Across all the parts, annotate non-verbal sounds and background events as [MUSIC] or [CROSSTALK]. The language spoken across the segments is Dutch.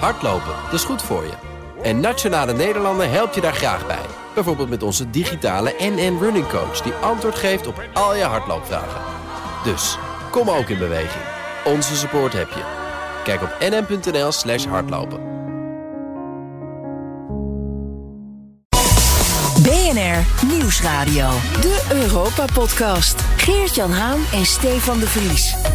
Hardlopen, dat is goed voor je. En Nationale Nederlanden helpt je daar graag bij. Bijvoorbeeld met onze digitale NN Running Coach... die antwoord geeft op al je hardloopvragen. Dus, kom ook in beweging. Onze support heb je. Kijk op nn.nl slash hardlopen. BNR Nieuwsradio. De Europa-podcast. Geert-Jan Haan en Stefan de Vries.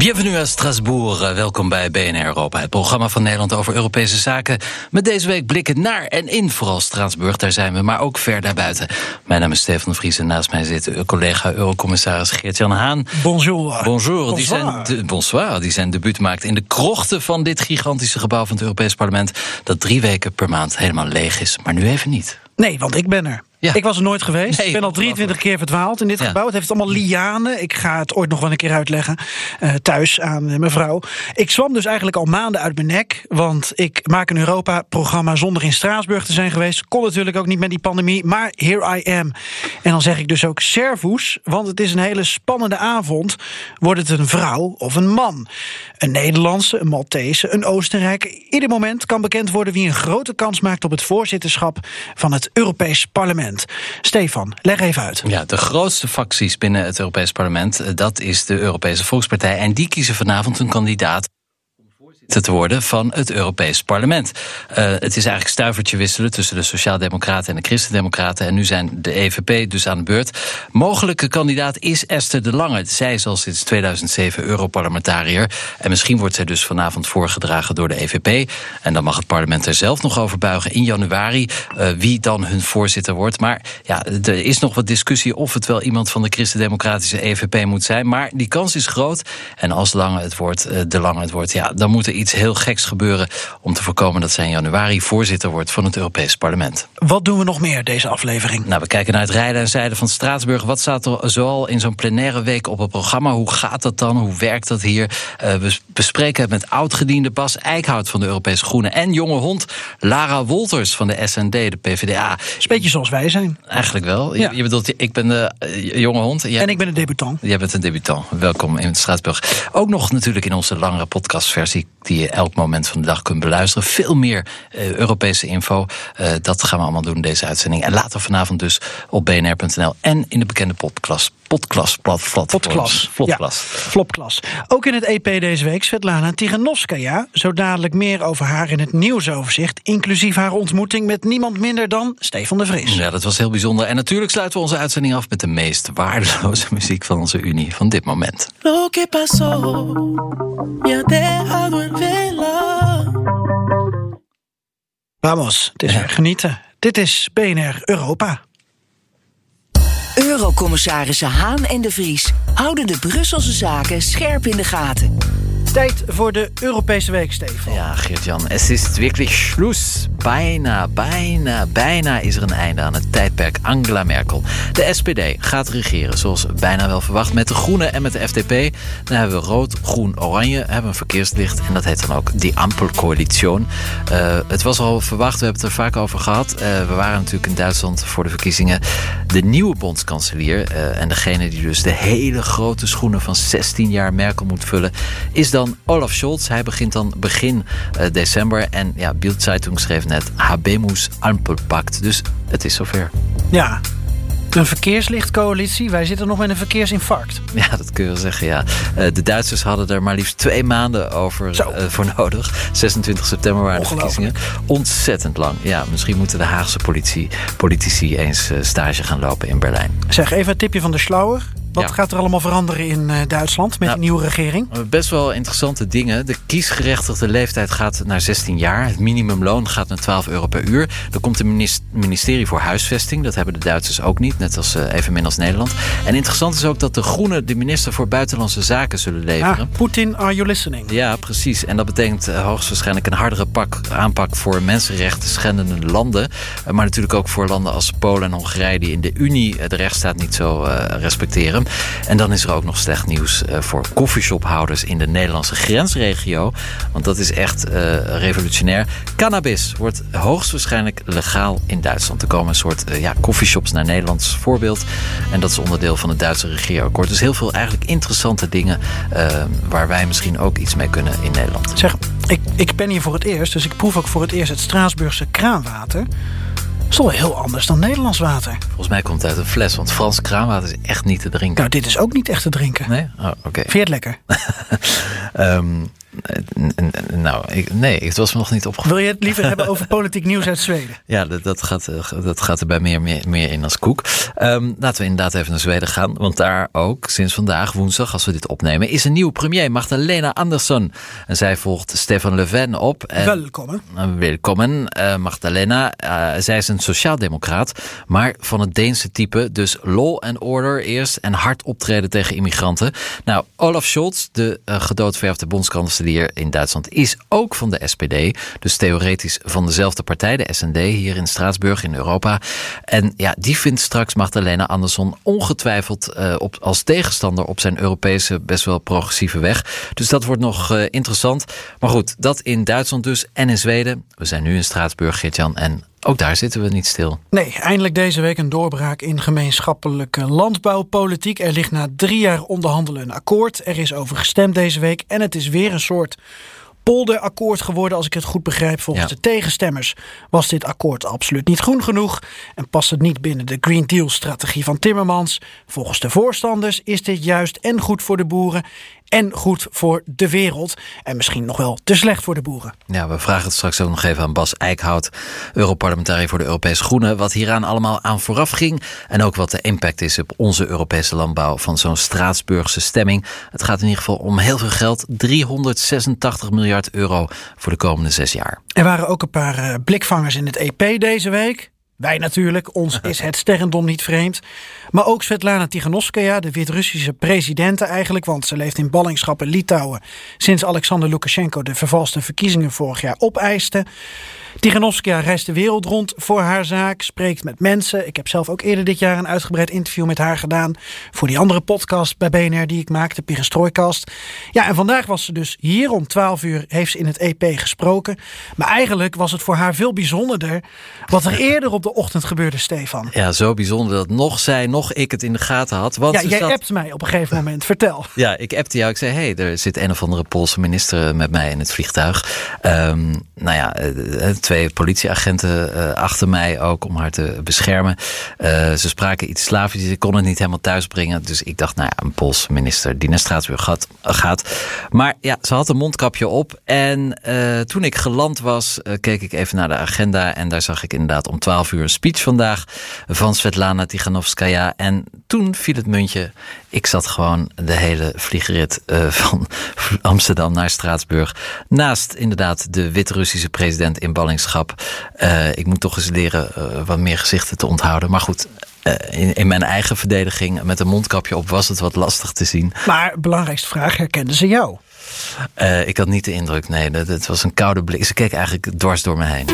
Bienvenue à Strasbourg. Eh, welkom bij BNR Europa, het programma van Nederland over Europese zaken. Met deze week blikken naar en in vooral Straatsburg, daar zijn we, maar ook ver daarbuiten. Mijn naam is Stefan de Vries en naast mij zit uw collega Eurocommissaris Geert-Jan Haan. Bonjour. Bonjour. Die zijn, de, bonsoir, die zijn debuut maakt in de krochten van dit gigantische gebouw van het Europees Parlement. Dat drie weken per maand helemaal leeg is, maar nu even niet. Nee, want ik ben er. Ja. Ik was er nooit geweest. Nee, ik ben al 23 keer verdwaald in dit Ja. gebouw. Het heeft allemaal lianen. Ik ga het ooit nog wel een keer uitleggen. eh, thuis aan eh, mijn vrouw. Ik zwam dus eigenlijk al maanden uit mijn nek. Want ik maak een Europa-programma zonder in Straatsburg te zijn geweest. Kon natuurlijk ook niet met die pandemie. Maar here I am. En dan zeg ik dus ook servus. Want het is een hele spannende avond. Wordt het een vrouw of een man? Een Nederlandse, een Maltese, een Oostenrijker. Ieder moment kan bekend worden wie een grote kans maakt op het voorzitterschap van het Europees Parlement. Stefan, leg even uit. Ja, de grootste facties binnen het Europees Parlement, eh, dat is de Europese Volkspartij. En die kiezen vanavond een kandidaat te worden van het Europees Parlement. Eh, het is eigenlijk stuivertje wisselen tussen de Sociaaldemocraten en de Christendemocraten. En nu zijn de EVP dus aan de beurt. Mogelijke kandidaat is Esther de Lange. Zij is al sinds 2007 Europarlementariër. En misschien wordt zij dus vanavond voorgedragen door de EVP. En dan mag het parlement er zelf nog over buigen in januari. eh, wie dan hun voorzitter wordt. Maar ja, er is nog wat discussie of het wel iemand van de Christendemocratische EVP moet zijn. Maar die kans is groot. En als Lange het wordt, eh, de Lange het wordt, ja, dan moet er iets heel geks gebeuren om te voorkomen dat zij in januari voorzitter wordt van het Europees Parlement. Wat doen we nog meer deze aflevering? Nou, we kijken naar het rijden en zijden van Straatsburg. Wat staat er zoal in zo'n plenaire week op het programma? Hoe gaat dat dan? Hoe werkt dat hier? Eh, we bespreken het met oud-gediende Bas Eickhout van de Europese Groenen... en jonge hond Lara Wolters van de SND, de PvdA. is een beetje zoals wij zijn. Eigenlijk wel. Ja. Je, je bedoelt, ik ben de eh, jonge hond. Jij- En ik ben een debutant. Jij bent een debutant. Welkom in Straatsburg. Ook nog natuurlijk in onze langere podcastversie... die je elk moment van de dag kunt beluisteren. Veel meer eh, Europese info. Eh, dat gaan we allemaal doen in deze uitzending. En later vanavond dus op bnr.nl... en in de bekende podcast. Podcast. Ja, Flopklas. Ook in het EP deze week Svetlana Tiganovskaya. Zo dadelijk meer over haar in het nieuwsoverzicht. Inclusief haar ontmoeting met niemand minder dan Stefan de Vries. Ja, dat was heel bijzonder. En natuurlijk sluiten we onze uitzending af... met de meest waardeloze [LAUGHS] muziek van onze Unie van dit moment. Lo que pasó me ha dejado en vela. Vamos, het is weer genieten. Dit is BNR Europa. Eurocommissarissen Haan en de Vries houden de Brusselse zaken scherp in de gaten. Tijd voor de Europese week, Stefan. Ja, Geert-Jan, es ist wirklich Schluss. Bijna, bijna, bijna is er een einde aan het tijdperk Angela Merkel. De SPD gaat regeren, zoals bijna wel verwacht, met de Groenen en met de FDP. Dan hebben we rood, groen, oranje, hebben een verkeerslicht. En dat heet dan ook die Ampelcoalition. Eh het was al verwacht, we hebben het er vaak over gehad. Eh, we waren natuurlijk in Duitsland voor de verkiezingen. De nieuwe bondskanselier eh, en degene die dus de hele grote schoenen van 16 jaar Merkel moet vullen... is dan Olaf Scholz. Hij begint dan begin eh, december. En ja, Bild Zeitung schreef net Habemus Ampelpact. Dus het is zover. Ja, een verkeerslichtcoalitie. Wij zitten nog met een verkeersinfarct. Ja, dat kun je wel zeggen, ja. Eh, de Duitsers hadden er maar liefst twee maanden over Zo. eh, voor nodig. 26 september waren de verkiezingen. Ontzettend lang. Ja, misschien moeten de Haagse politie, politici eens stage gaan lopen in Berlijn. Zeg, even een tipje van de slauwer. Wat Ja. gaat er allemaal veranderen in eh, Duitsland met Nou, de nieuwe regering? Best wel interessante dingen. De kiesgerechtigde leeftijd gaat naar 16 jaar. Het minimumloon gaat naar 12 euro per uur. Er komt een minis- ministerie voor huisvesting. Dat hebben de Duitsers ook niet, net als eh, evenmin als Nederland. En interessant is ook dat de Groenen de minister voor Buitenlandse Zaken zullen leveren. Ah, Poetin, are you listening? Ja, precies. En dat betekent eh, hoogstwaarschijnlijk een hardere pak, aanpak voor mensenrechten schendende landen. Maar natuurlijk ook voor landen als Polen en Hongarije die in de Unie de rechtsstaat niet zo respecteren. En dan is er ook nog slecht nieuws eh, voor koffieshophouders in de Nederlandse grensregio. Want dat is echt eh, revolutionair. Cannabis wordt hoogstwaarschijnlijk legaal in Duitsland. Er komen een soort eh, ja, koffieshops naar Nederlands voorbeeld. En dat is onderdeel van het Duitse regeerakkoord. Dus heel veel eigenlijk interessante dingen waar wij misschien ook iets mee kunnen in Nederland. Zeg, Ik, ik ben hier voor het eerst, dus ik proef ook voor het eerst het Straatsburgse kraanwater. Is toch wel heel anders dan Nederlands water. Volgens mij komt het uit een fles, want Frans kraanwater is echt niet te drinken. Nou, dit is ook niet echt te drinken. Nee? Oh, oké. Vind je het lekker? [LAUGHS] Ehm, n- nou, ik, nee, het was me nog niet opgevallen. Wil je het liever hebben over politiek nieuws uit Zweden? [LAUGHS] Ja, dat, dat, gaat, eh, dat gaat er bij meer, meer, meer in als koek. Ehm, laten we inderdaad even naar Zweden gaan. Want daar ook, sinds vandaag, woensdag, als we dit opnemen... is een nieuwe premier, Magdalena Andersson. En zij volgt Stefan Löfven op. En, Welkom. Uh, Welkom, uh, Magdalena. Uh, zij is een sociaaldemocraat, maar van het Deense type. Dus law and order eerst en hard optreden tegen immigranten. Nou, Olaf Scholz, de uh, gedoodverfde bondskanselier in Duitsland, is ook van de SPD. Dus theoretisch van dezelfde partij, de SND, hier in Straatsburg in Europa. En ja, die vindt straks Magdalena Andersson ongetwijfeld uh, op, als tegenstander op zijn Europese best wel progressieve weg. Dus dat wordt nog uh, interessant. Maar goed, dat in Duitsland dus en in Zweden. We zijn nu in Straatsburg, Geert-Jan, en ook daar zitten we niet stil. Nee, eindelijk deze week een doorbraak in gemeenschappelijke landbouwpolitiek. Er ligt na drie jaar onderhandelen een akkoord. Er is over gestemd deze week en het is weer een soort polderakkoord geworden, als ik het goed begrijp. Volgens ja. de tegenstemmers was dit akkoord absoluut niet groen genoeg en past het niet binnen de Green Deal-strategie van Timmermans. Volgens de voorstanders is dit juist en goed voor de boeren en goed voor de wereld. En misschien nog wel te slecht voor de boeren. Ja, we vragen het straks ook nog even aan Bas Eickhout, Europarlementariër voor de Europese Groenen, wat hieraan allemaal aan vooraf ging. En ook wat de impact is op onze Europese landbouw van zo'n Straatsburgse stemming. Het gaat in ieder geval om heel veel geld: 386 miljard euro voor de komende zes jaar. Er waren ook een paar uh, blikvangers in het EP deze week. Wij natuurlijk, ons [LAUGHS] is het sterrendom niet vreemd. Maar ook Svetlana Tiganovskaya, de Wit-Russische presidente eigenlijk... want ze leeft in ballingschap in Litouwen... sinds Alexander Lukashenko de vervalste verkiezingen vorig jaar opeiste. Tiganovskaya reist de wereld rond voor haar zaak, spreekt met mensen. Ik heb zelf ook eerder dit jaar een uitgebreid interview met haar gedaan... voor die andere podcast bij BNR die ik maakte, Perestroikast. Ja, en vandaag was ze dus hier om 12 uur, heeft ze in het EP gesproken. Maar eigenlijk was het voor haar veel bijzonderder... wat er [LAUGHS] eerder op de ochtend gebeurde, Stefan. Ja, zo bijzonder dat nog zij, nog ik het in de gaten had. Want ja, jij zat... appt mij op een gegeven moment, vertel. Ja, ik appte jou. Ik zei, hey, er zit een of andere Poolse minister met mij in het vliegtuig. Um, nou ja, twee politieagenten uh, achter mij ook om haar te beschermen. Uh, ze spraken iets Slavisch, ik kon het niet helemaal thuisbrengen. Dus ik dacht, nou ja, een Poolse minister die naar Straatsburg gaat. gaat. Maar ja, ze had een mondkapje op. En uh, toen ik geland was, keek ik even naar de agenda. En daar zag ik inderdaad om 12 uur een speech vandaag van Svetlana Tiganovskaya. En toen viel het muntje. Ik zat gewoon de hele vliegrit van Amsterdam naar Straatsburg. Naast inderdaad de Wit-Russische president in ballingschap. Uh, ik moet toch eens leren uh, wat meer gezichten te onthouden. Maar goed, uh, in, in, mijn eigen verdediging met een mondkapje op was het wat lastig te zien. Maar belangrijkste vraag, herkenden ze jou? ik had niet de indruk, nee. Het was een koude blik. Ze keek eigenlijk dwars door me heen.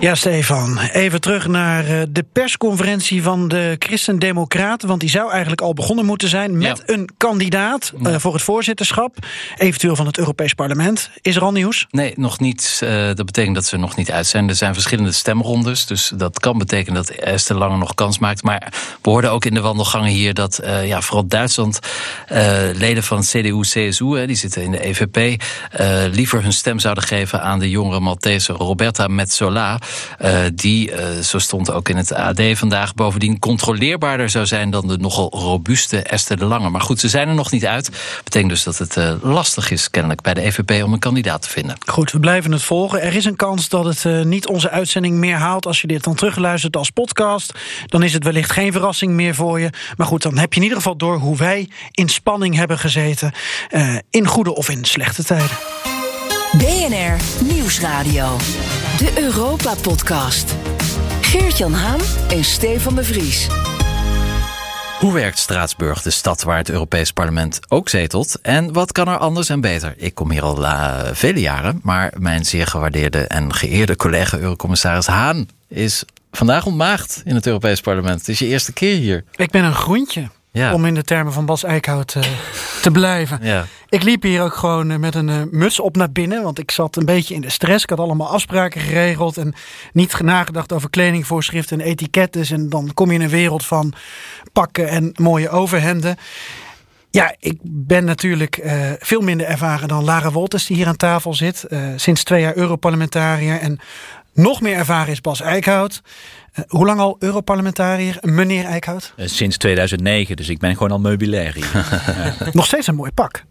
Ja, Stefan. Even terug naar de persconferentie van de Christen-Democraten. Want die zou eigenlijk al begonnen moeten zijn met ja. een kandidaat uh, voor het voorzitterschap. Eventueel van het Europees Parlement. Is er al nieuws? Nee, nog niet. Uh, dat betekent dat ze er nog niet uit zijn. Er zijn verschillende stemrondes. Dus dat kan betekenen dat Esther Lange nog kans maakt. Maar we hoorden ook in de wandelgangen hier dat uh, ja, vooral Duitsland. leden van CDU-CSU, die zitten in de EVP. liever hun stem zouden geven aan de jongere Maltese Roberta Metsola. Uh, die, uh, zo stond ook in het AD vandaag, bovendien controleerbaarder zou zijn dan de nogal robuuste Esther de Lange. Maar goed, ze zijn er nog niet uit. Betekent dus dat het uh, lastig is, kennelijk, bij de EVP om een kandidaat te vinden. Goed, we blijven het volgen. Er is een kans dat het niet onze uitzending meer haalt. Als je dit dan terugluistert als podcast, dan is het wellicht geen verrassing meer voor je. Maar goed, dan heb je in ieder geval door hoe wij in spanning hebben gezeten. in goede of in slechte tijden. BNR Nieuwsradio. De Europa-podcast. Geert-Jan Haan en Stefan de Vries. Hoe werkt Straatsburg, de stad waar het Europees Parlement ook zetelt? En wat kan er anders en beter? Ik kom hier al uh, vele jaren, maar mijn zeer gewaardeerde en geëerde collega Eurocommissaris Haan is vandaag ontmaagd in het Europees Parlement. Het is je eerste keer hier. Ik ben een groentje. Ja. Om in de termen van Bas Eickhout uh, te blijven. Ja. Ik liep hier ook gewoon uh, met een uh, muts op naar binnen. Want ik zat een beetje in de stress. Ik had allemaal afspraken geregeld. En niet nagedacht over kledingvoorschriften en etikettes. En dan kom je in een wereld van pakken en mooie overhemden. Ja, ik ben natuurlijk uh, veel minder ervaren dan Lara Wolters, die hier aan tafel zit. Uh, sinds twee jaar Europarlementariër. En nog meer ervaren is Bas Eickhout. Uh, hoe lang al Europarlementariër, meneer Eickhout? sinds 2009, dus ik ben gewoon al meubilair hier. [LAUGHS] Nog steeds een mooi pak.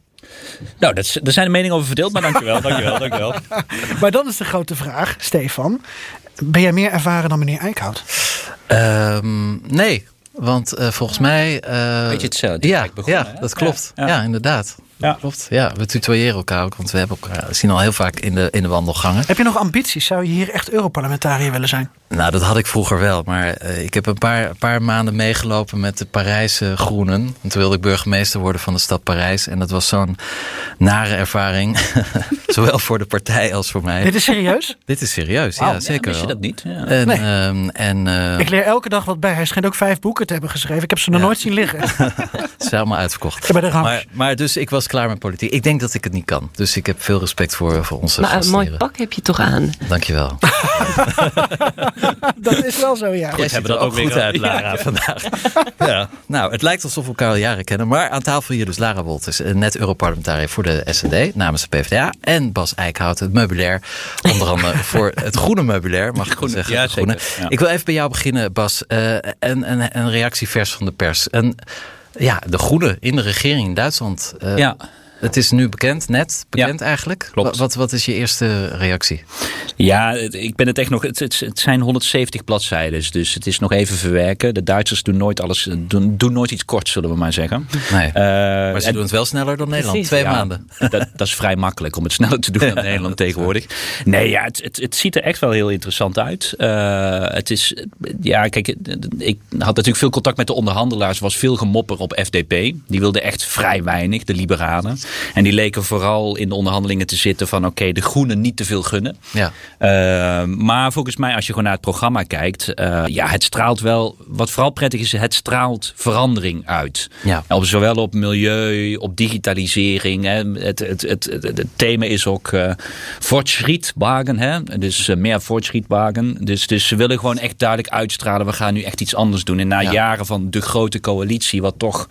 Nou, dat, daar zijn de meningen over verdeeld, maar dankjewel, dankjewel, dankjewel. [LAUGHS] maar dan is de grote vraag, Stefan. Ben jij meer ervaren dan meneer Eickhout? Um, nee, want uh, volgens mij... Uh, Weet je hetzelfde? Ja, begonnen, ja dat klopt. Ja, ja inderdaad. Ja. Klopt. Ja, we tutoyeren elkaar ook, want we hebben elkaar zien al heel vaak in de, in de wandelgangen. Heb je nog ambities? Zou je hier echt Europarlementariër willen zijn? Nou, dat had ik vroeger wel. Maar uh, ik heb een paar, paar maanden meegelopen met de Parijse Groenen. En toen wilde ik burgemeester worden van de stad Parijs. En dat was zo'n nare ervaring. [LAUGHS] Zowel voor de partij als voor mij. Dit is serieus? [LAUGHS] Dit is serieus, wow. ja, zeker. Ja, je dat niet? Ja. En, nee. um, en, uh, ik leer elke dag wat bij. Hij schijnt ook vijf boeken te hebben geschreven. Ik heb ze nog ja. nooit zien liggen. [LAUGHS] Het is helemaal uitverkocht. Ja, bij de maar, maar dus ik was klaar met politiek. Ik denk dat ik het niet kan. Dus ik heb veel respect voor, voor onze Maar een mooi pak heb je toch aan? Dankjewel. [LAUGHS] dat is wel zo, ja. Jij ziet er ook goed uit, Lara, vandaag. [LAUGHS] ja. Nou, het lijkt alsof we elkaar al jaren kennen. Maar aan tafel hier dus Lara Wolters, net Europarlementariër voor de SND namens de PvdA. En Bas Eickhout, het meubilair. Onder andere [LAUGHS] voor het groene meubilair, mag ik wel zeggen. Ja, groene. zeker, ja. Ik wil even bij jou beginnen, Bas. Uh, een, een, een reactie vers van de pers. Een, ja, de groene in de regering in Duitsland. Uh, ja. Het is nu bekend, net bekend Ja, eigenlijk. klopt. Wat, wat is je eerste reactie? Ja, ik ben het echt nog. Het, het, zijn 170 bladzijden, dus het is nog even verwerken. De Duitsers doen nooit alles, doen, doen nooit iets kort, zullen we maar zeggen. Nee. Eh, maar ze en- doen het wel sneller dan Nederland. Precies, Twee ja, maanden. [LAUGHS] Dat, dat is vrij makkelijk om het sneller te doen dan [LAUGHS] Nederland tegenwoordig. Nee, ja, het, het, het ziet er echt wel heel interessant uit. Eh, het is, ja, kijk, ik had natuurlijk veel contact met de onderhandelaars. Er was veel gemopper op FDP. Die wilden echt vrij weinig, de liberalen. En die leken vooral in de onderhandelingen te zitten van oké, de groenen niet te veel gunnen. Ja. Uh, maar volgens mij, als je gewoon naar het programma kijkt, uh, ja, het straalt wel. Wat vooral prettig is, het straalt verandering uit. Ja. Op, zowel op milieu, op digitalisering. Hè. Het, het, het, het, thema is ook uh. Hè. Dus uh, meer voortschrittwagen. Dus, dus ze willen gewoon echt duidelijk uitstralen. We gaan nu echt iets anders doen. En na Ja. jaren van de grote coalitie, wat toch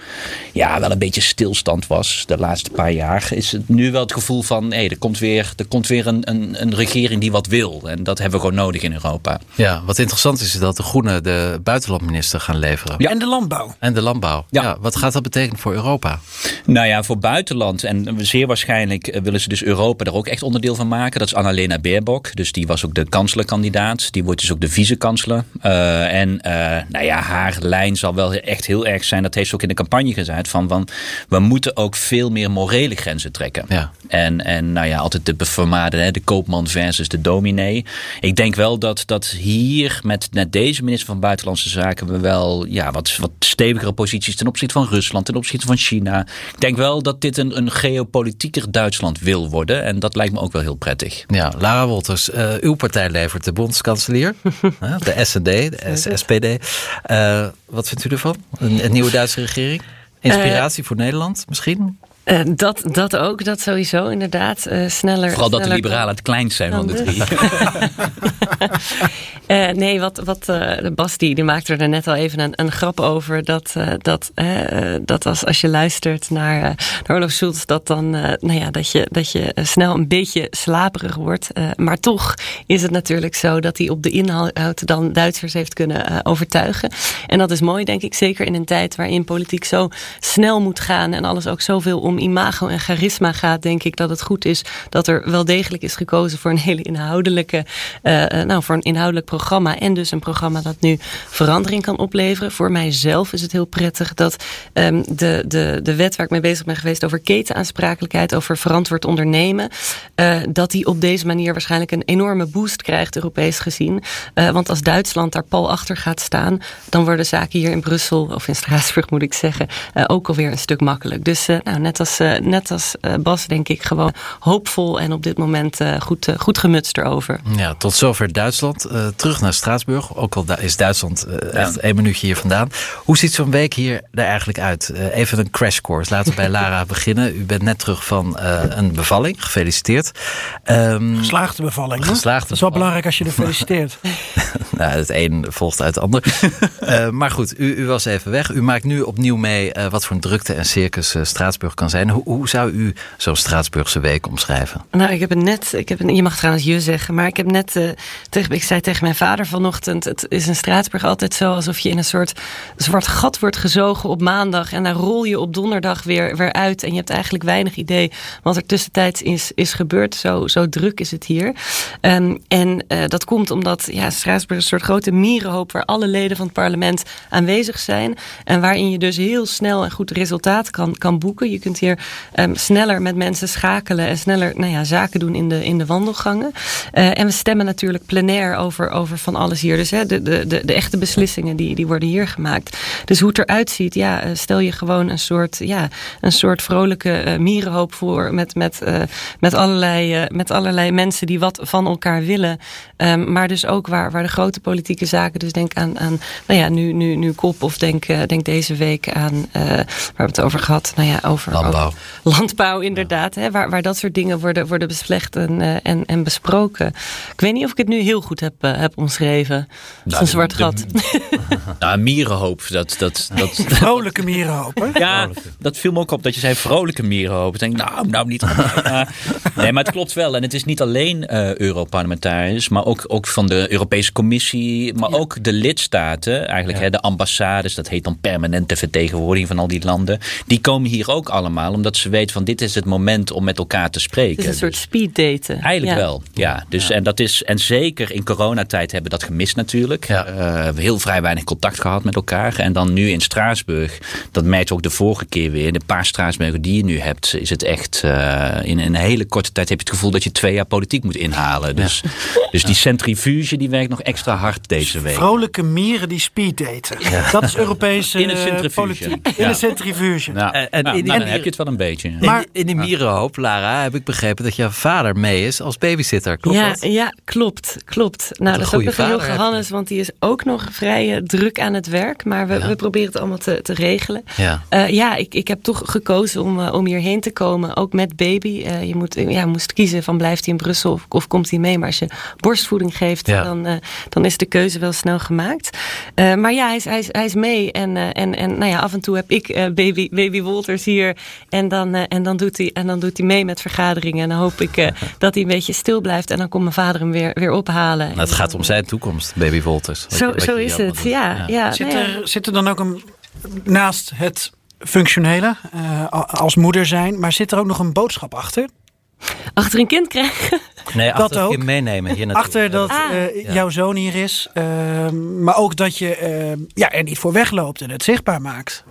ja, wel een beetje stilstand was de laatste paar jaar, is het nu wel het gevoel van hé, er komt weer, er komt weer een, een, een regering die wat wil. En dat hebben we gewoon nodig in Europa. ja, wat interessant is, is dat de Groenen de buitenlandminister gaan leveren. Ja. En de landbouw. En de landbouw. Ja. Ja. wat gaat dat betekenen voor Europa? Nou ja, voor buitenland. En zeer waarschijnlijk eh, willen ze dus Europa er ook echt onderdeel van maken. Dat is Annalena Baerbock. Dus die was ook de kanslerkandidaat. Die wordt dus ook de vice-kansler. Uh, en uh, nou ja, haar lijn zal wel echt heel erg zijn. Dat heeft ze ook in de campagne gezegd. Van, van we moeten ook veel meer morele grenzen trekken. Ja. En, en nou ja, altijd de beformade, de koopman versus de dominee. Ik denk wel dat, dat hier met, met deze minister van Buitenlandse Zaken we wel ja, wat, wat stevigere posities ten opzichte van Rusland, ten opzichte van China. Ik denk wel dat dit een, een geopolitieker Duitsland wil worden. En dat lijkt me ook wel heel prettig. Ja, Lara Wolters, uh, uw partij levert de bondskanselier, [LAUGHS] de SND, de SPD. Uh, wat vindt u ervan? Een, een nieuwe Duitse regering? Inspiratie uh, voor Nederland misschien? Uh, dat, dat ook, dat sowieso inderdaad. Uh, sneller. Vooral dat sneller de liberalen het kleinst zijn van de drie. uh, [LAUGHS] nee, wat, wat Bas die, die maakte er net al even een, een grap over. Dat, dat, dat als, als je luistert naar, naar Olaf Schulz, dat dan nou ja, dat je, dat je snel een beetje slaperig wordt. maar toch is het natuurlijk zo dat hij op de inhoud dan Duitsers heeft kunnen overtuigen. En dat is mooi, denk ik, zeker in een tijd waarin politiek zo snel moet gaan en alles ook zoveel om imago en charisma gaat, denk ik dat het goed is dat er wel degelijk is gekozen voor een hele inhoudelijke, uh, nou, voor een inhoudelijk programma. En dus een programma dat nu verandering kan opleveren. Voor mijzelf is het heel prettig dat um, de, de, de wet waar ik mee bezig ben geweest over ketenaansprakelijkheid, over verantwoord ondernemen, uh, dat die op deze manier waarschijnlijk een enorme boost krijgt, Europees gezien. Want als Duitsland daar pal achter gaat staan, dan worden zaken hier in Brussel, of in Straatsburg moet ik zeggen, ook alweer een stuk makkelijk. Dus nou, net als was net als Bas, denk ik, gewoon hoopvol en op dit moment goed, goed gemutst erover. Ja, tot zover Duitsland. terug naar Straatsburg. Ook al is Duitsland echt één minuutje hier vandaan. Hoe ziet zo'n week hier er eigenlijk uit? even een crash course. Laten we bij [LAUGHS] Lara beginnen. U bent net terug van een bevalling. Gefeliciteerd. Um, geslaagde bevalling. Geslaagde dat is wel belangrijk als je er feliciteert. [LAUGHS] nou, het een volgt uit het ander. uh, [LAUGHS] maar goed, u, u, was even weg. U maakt nu opnieuw mee uh, wat voor een drukte en circus uh, Straatsburg kan zijn. Hoe, zou u zo'n Straatsburgse week omschrijven? Nou, ik heb het net, ik heb je mag trouwens je zeggen, maar ik heb net tegen, ik zei tegen mijn vader vanochtend: het is in Straatsburg altijd zo alsof je in een soort zwart gat wordt gezogen op maandag en dan rol je op donderdag weer, weer uit en je hebt eigenlijk weinig idee wat er tussentijds is, is gebeurd. Zo, zo druk is het hier. Um, en uh, dat komt omdat ja, Straatsburg een soort grote mierenhoop waar alle leden van het parlement aanwezig zijn. En waarin je dus heel snel en goed resultaat kan, kan boeken. Je kunt hier um, sneller met mensen schakelen en sneller nou ja, zaken doen in de, in de wandelgangen. Uh, en we stemmen natuurlijk plenair over, over van alles hier. Dus hè, de, de, de, de echte beslissingen die, die worden hier gemaakt. Dus hoe het eruit ziet, ja, uh, stel je gewoon een soort, ja, een soort vrolijke uh, mierenhoop voor met, met, met, allerlei, met allerlei mensen die wat van elkaar willen. Um, maar dus ook waar, waar de grote politieke zaken, dus denk aan, aan nou ja, nu, nu, nu kop of denk, denk deze week aan, waar we het over gehad, nou ja, over landbouw, landbouw inderdaad, ja. hè, waar, waar dat soort dingen worden, worden beslecht en, en, en besproken. Ik weet niet of ik het nu heel goed heb, heb omschreven. Nou, een zwart de, gat. [LAUGHS] nou, mierenhoop, dat... dat, dat [LAUGHS] Vrolijke mierenhoop, hè? Ja, dat viel me ook op dat je zei vrolijke mierenhoop. Ik denk, nou, nou niet. [LAUGHS] nee, maar het klopt wel. En het is niet alleen uh, Europarlementariërs, maar ook, ook van de Europese Commissie, maar ook de lidstaten, eigenlijk ja. hè, de ambassades, dat heet dan permanente vertegenwoordiging van al die landen. Die komen hier ook allemaal, omdat ze weten van dit is het moment om met elkaar te spreken. Het is een soort dus, speed daten. Eigenlijk wel, ja. Dus, En, dat is, en zeker in coronatijd hebben we dat gemist natuurlijk. Uh, we hebben heel vrij weinig contact gehad met elkaar. En dan nu in Straatsburg, dat merkt ook de vorige keer weer, de paar Straatsburgen die je nu hebt, is het echt uh, in een hele korte tijd heb je het gevoel dat je twee jaar politiek moet inhalen. Dus, ja. [LAUGHS] dus die centrifuge die werkt nog extra hard deze week. Vrolijke mieren die speed daten. Ja. Dat is Europese in een centrifuge. politiek. In een centrifuge. Nou, en, en, nou, in, nou, dan heb je het wel een beetje. Maar in, in die mierenhoop, Lara, heb ik begrepen dat jouw vader mee is als babysitter. Klopt ja, dat? Ja, klopt. klopt. Nou, dat is ook nog heel Johannes, want die is ook nog vrij uh, druk aan het werk. Maar we, we proberen het allemaal te, te regelen. Ja, uh, ja ik, ik heb toch gekozen om, uh, om hierheen te komen. Ook met baby. Uh, je moet, ja, moest kiezen van blijft hij in Brussel of, of, komt hij mee. Maar als je borstvoeding geeft, ja. dan, uh, dan is de keuze wel snel gemaakt. maar ja, hij is, hij is, hij is mee. En, en, en nou ja, af en toe heb ik baby, baby Wolters hier. En dan, en, dan doet hij, en dan doet hij mee met vergaderingen. En dan hoop ik [LAUGHS] dat hij een beetje stil blijft. En dan komt mijn vader hem weer, weer ophalen. Nou, het gaat om zijn toekomst, baby Wolters. Zo, zo is het, ja. ja. ja. Zit, er, zit er dan ook een, naast het functionele uh, als moeder zijn. Maar zit er ook nog een boodschap achter? Achter een kind krijgen? [LAUGHS] Nee, achter dat ook. kind meenemen. Hier achter dat ah. uh, jouw zoon hier is. Uh, maar ook dat je uh, ja, er niet voor wegloopt en het zichtbaar maakt.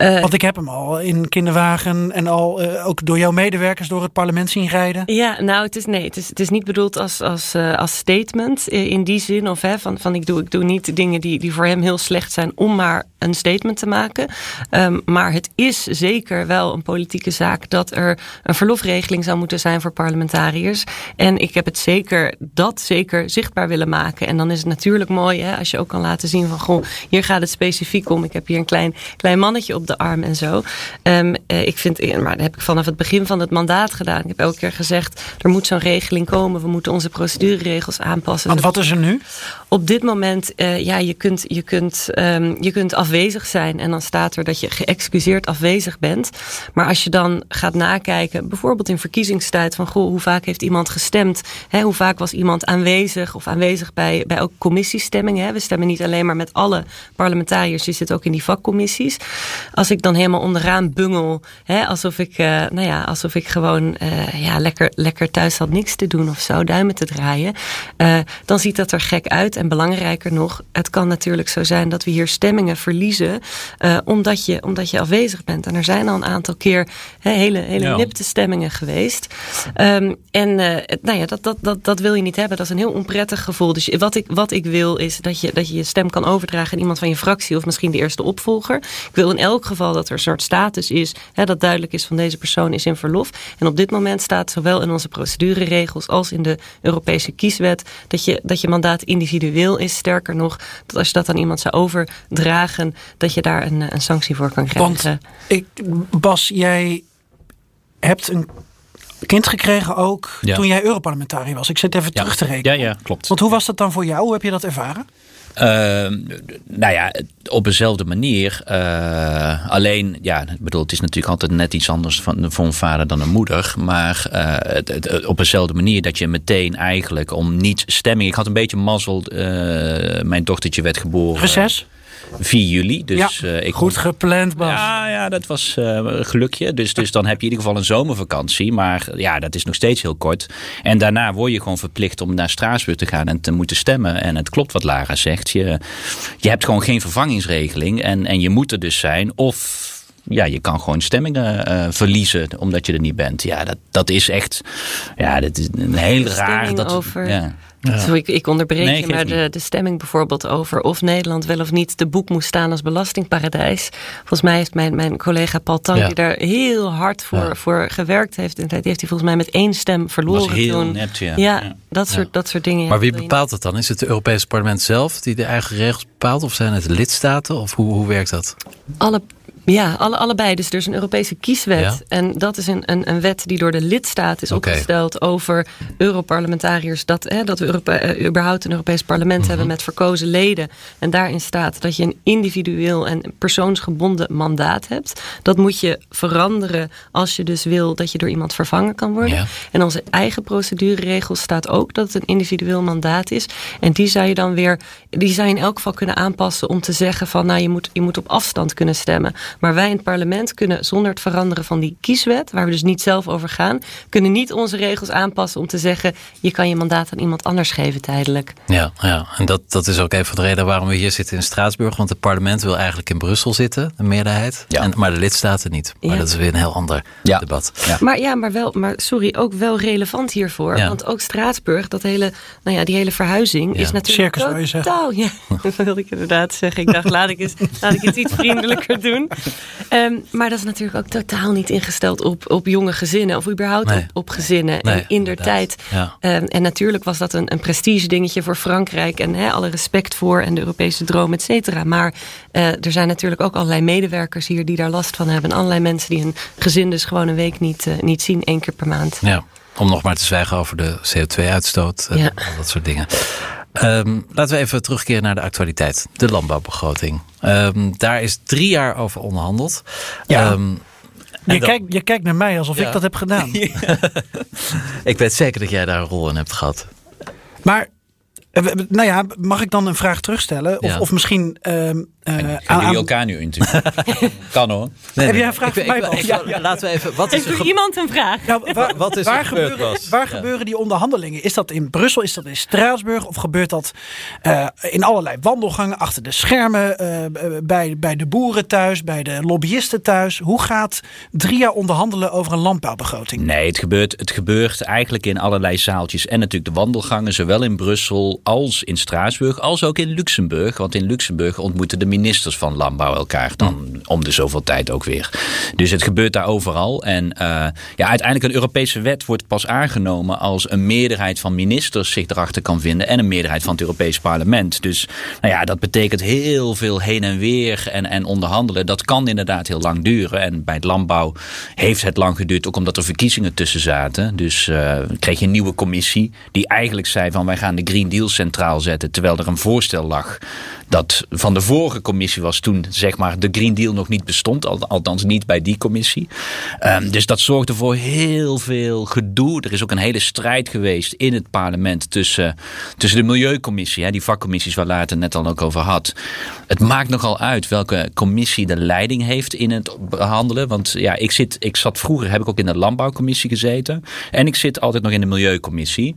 Want ik heb hem al in kinderwagen en al ook door jouw medewerkers door het parlement zien rijden. Ja, nou het is, nee, het is, het is niet bedoeld als, als, als statement in die zin. Of hè, van, van ik, doe, ik doe niet dingen die, die voor hem heel slecht zijn om maar een statement te maken. Um, maar het is zeker wel een politieke zaak dat er een verlofregeling zou moeten zijn voor parlementariërs. En ik heb het zeker, dat zeker zichtbaar willen maken. En dan is het natuurlijk mooi hè, als je ook kan laten zien van goh, hier gaat het specifiek om. Ik heb hier een klein, klein mannetje op de arm en zo. Um, ik vind, maar dat heb ik vanaf het begin van het mandaat gedaan. Ik heb elke keer gezegd, er moet zo'n regeling komen. We moeten onze procedureregels aanpassen. Want wat is er nu? Op dit moment, uh, ja, je kunt, je, kunt, um, je kunt afwezig zijn. En dan staat er dat je geëxcuseerd afwezig bent. Maar als je dan gaat nakijken, bijvoorbeeld in verkiezingstijd, van goh, hoe vaak heeft iemand gestemd? Hè, hoe vaak was iemand aanwezig of aanwezig bij, bij ook commissiestemmingen? Hè? We stemmen niet alleen maar met alle parlementariërs, je zit ook in die vakcommissies. Als ik dan helemaal onderaan bungel, hè, alsof, ik, uh, nou ja, alsof ik gewoon uh, ja, lekker, lekker thuis had niks te doen of zo, duimen te draaien, dan ziet dat er gek uit. En belangrijker nog, het kan natuurlijk zo zijn dat we hier stemmingen verliezen. Uh, omdat, je, omdat je afwezig bent. En er zijn al een aantal keer he, hele, hele ja. nipte stemmingen geweest. Um, en uh, nou ja, dat, dat, dat, dat wil je niet hebben. Dat is een heel onprettig gevoel. Dus wat ik, wat ik wil is dat je, dat je je stem kan overdragen aan iemand van je fractie. Of misschien de eerste opvolger. Ik wil in elk geval dat er een soort status is. Dat duidelijk is van deze persoon is in verlof. En op dit moment staat zowel in onze procedureregels als in de Europese kieswet. Dat je, dat je mandaat individueel is. Sterker nog, dat als je dat aan iemand zou overdragen, dat je daar een, een sanctie voor kan krijgen. Want ik, Bas, jij hebt een kind gekregen ook ja. toen jij Europarlementariër was. Ik zit even ja. terug te rekenen. Ja, ja, klopt. Want hoe was dat dan voor jou? Hoe heb je dat ervaren? Uh, nou ja, op dezelfde manier. Uh, alleen, ja, ik bedoel, het is natuurlijk altijd net iets anders van, voor een vader dan een moeder. Maar het, op dezelfde manier dat je meteen eigenlijk om niet stemming. Ik had een beetje mazzel. mijn dochtertje werd geboren. Reces? 4 juli. Dus, ja, uh, ik goed gepland, Bas. Ja, ja dat was uh, een gelukje. Dus, dus dan heb je in ieder geval een zomervakantie. Maar ja, dat is nog steeds heel kort. En daarna word je gewoon verplicht om naar Straatsburg te gaan en te moeten stemmen. En het klopt wat Lara zegt. Je, je hebt gewoon geen vervangingsregeling. En, en je moet er dus zijn. Of ja, je kan gewoon stemmingen uh, verliezen omdat je er niet bent. Ja, dat, dat is echt. Ja, dat is een heel raar. Dat, over. Ja. Ja. Ik, ik onderbreek nee, je, maar de, de stemming bijvoorbeeld over of Nederland wel of niet de boek moest staan als belastingparadijs. Volgens mij heeft mijn, mijn collega Paul Tank, ja. die daar heel hard voor, ja. voor gewerkt heeft, en die heeft hij volgens mij met één stem verloren. Was heel toen. net, ja. ja, Dat, soort, dat soort dingen. Maar wie bepaalt het dan? Is het het Europese parlement zelf die de eigen regels bepaalt? Of zijn het de lidstaten? Of hoe, hoe werkt dat? Alle ja, alle, allebei. Dus er is een Europese kieswet. Ja. En dat is een, een, een, wet die door de lidstaat is okay. opgesteld over Europarlementariërs. Dat, hè, dat we Europa, uh, überhaupt een Europees parlement mm -hmm. hebben met verkozen leden. En daarin staat dat je een individueel en persoonsgebonden mandaat hebt. Dat moet je veranderen als je dus wil dat je door iemand vervangen kan worden. Ja. En onze eigen procedureregels staat ook dat het een individueel mandaat is. En die zou je dan weer, die zou je in elk geval kunnen aanpassen om te zeggen van nou je moet, je moet op afstand kunnen stemmen. Maar wij in het parlement kunnen zonder het veranderen van die kieswet, waar we dus niet zelf over gaan, kunnen niet onze regels aanpassen om te zeggen: je kan je mandaat aan iemand anders geven tijdelijk. Ja, ja. en dat, dat is ook even de reden waarom we hier zitten in Straatsburg. Want het parlement wil eigenlijk in Brussel zitten, de meerderheid. Ja. En, maar de lidstaten niet. Maar ja. dat is weer een heel ander ja. debat. Ja. Maar ja, maar wel, maar sorry, ook wel relevant hiervoor. Want ook Straatsburg, dat hele, nou ja, die hele verhuizing is natuurlijk Circus, totaal. [LAUGHS] Ja, dat wilde ik inderdaad zeggen. Ik dacht, laat ik, eens, laat ik het iets vriendelijker doen. [LAUGHS] Um, [LAUGHS] maar dat is natuurlijk ook totaal niet ingesteld op, op jonge gezinnen. Of überhaupt nee. op, op gezinnen. Nee, en in der tijd. Ja. Um, en natuurlijk was dat een, een prestige dingetje voor Frankrijk. En he, alle respect voor. En de Europese droom, et cetera. Maar uh, er zijn natuurlijk ook allerlei medewerkers hier die daar last van hebben. En allerlei mensen die hun gezin dus gewoon een week niet, uh, niet zien. één keer per maand. Ja. Om nog maar te zwijgen over de CO2-uitstoot. En Ja. al dat soort dingen. Um, laten we even terugkeren naar de actualiteit. De landbouwbegroting. Um, daar is drie jaar over onderhandeld. Ja. Um, je, kijkt, je kijkt naar mij alsof Ja. ik dat heb gedaan. [LAUGHS] [LAUGHS] ik weet zeker dat jij daar een rol in hebt gehad. Maar, nou ja, mag ik dan een vraag terugstellen? Of, Ja. of misschien... ehm, eh, Gaan aan- elkaar nu interviewen? [LAUGHS] kan hoor. Heb jij een vraag ik, voor ik- mij, ik- Bas? ik- Ja, ja. Laten we even. Wat is Heeft er ge- iemand een vraag? Nou, waar, [LAUGHS] Wat is waar, gebeurd, gebeuren, Bas? waar Ja. gebeuren die onderhandelingen? Is dat in Brussel? Is dat in Straatsburg? Of gebeurt dat eh, in allerlei wandelgangen achter de schermen? eh, bij, bij de boeren thuis? Bij de lobbyisten thuis? Hoe gaat drie jaar onderhandelen over een landbouwbegroting? Nee, het gebeurt, het gebeurt eigenlijk in allerlei zaaltjes. En natuurlijk de wandelgangen, zowel in Brussel als in Straatsburg, als ook in Luxemburg. Want in Luxemburg ontmoeten de ministers van Landbouw elkaar dan om de zoveel tijd ook weer. Dus het gebeurt daar overal. En eh, ja, uiteindelijk een Europese wet wordt pas aangenomen als een meerderheid van ministers zich erachter kan vinden. En een meerderheid van het Europees parlement. Dus nou ja, dat betekent heel veel heen en weer en, en onderhandelen. Dat kan inderdaad heel lang duren. En bij het landbouw heeft het lang geduurd, ook omdat er verkiezingen tussen zaten. Dus eh, kreeg je een nieuwe commissie die eigenlijk zei van wij gaan de Green Deal centraal zetten. Terwijl er een voorstel lag dat van de vorige commissie was toen zeg maar de Green Deal nog niet bestond. al- Althans niet bij die commissie. Ehm, dus dat zorgde voor heel veel gedoe. Er is ook een hele strijd geweest in het parlement tussen, tussen de Milieucommissie. Hè, die vakcommissies waar Laat het net al ook over had. Het maakt nogal uit welke commissie de leiding heeft in het behandelen. Want ja, ik, zit, ik zat vroeger, heb ik ook in de landbouwcommissie gezeten. En ik zit altijd nog in de Milieucommissie.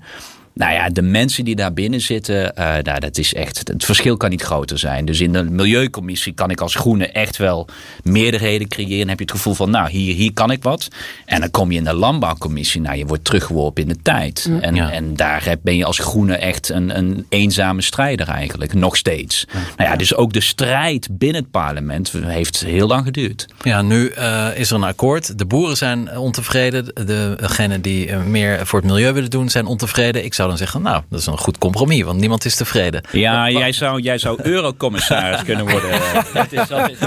Nou ja, de mensen die daar binnen zitten, uh, nou, dat is echt, het verschil kan niet groter zijn. Dus in de Milieucommissie kan ik als Groene echt wel meerderheden creëren. heb je het gevoel van, nou, hier, hier kan ik wat. En dan kom je in de Landbouwcommissie, nou, je wordt teruggeworpen in de tijd. En, en daar ben je als Groene echt een, een eenzame strijder eigenlijk, nog steeds. Nou ja, dus ook de strijd binnen het parlement heeft heel lang geduurd. Ja, nu uh, is er een akkoord. De boeren zijn ontevreden. Degenen die meer voor het milieu willen doen zijn ontevreden. Ik zou dan zeggen, nou, dat is een goed compromis, want niemand is tevreden. Ja, jij zou, jij zou eurocommissaris [LAUGHS] kunnen worden. Dat is, altijd,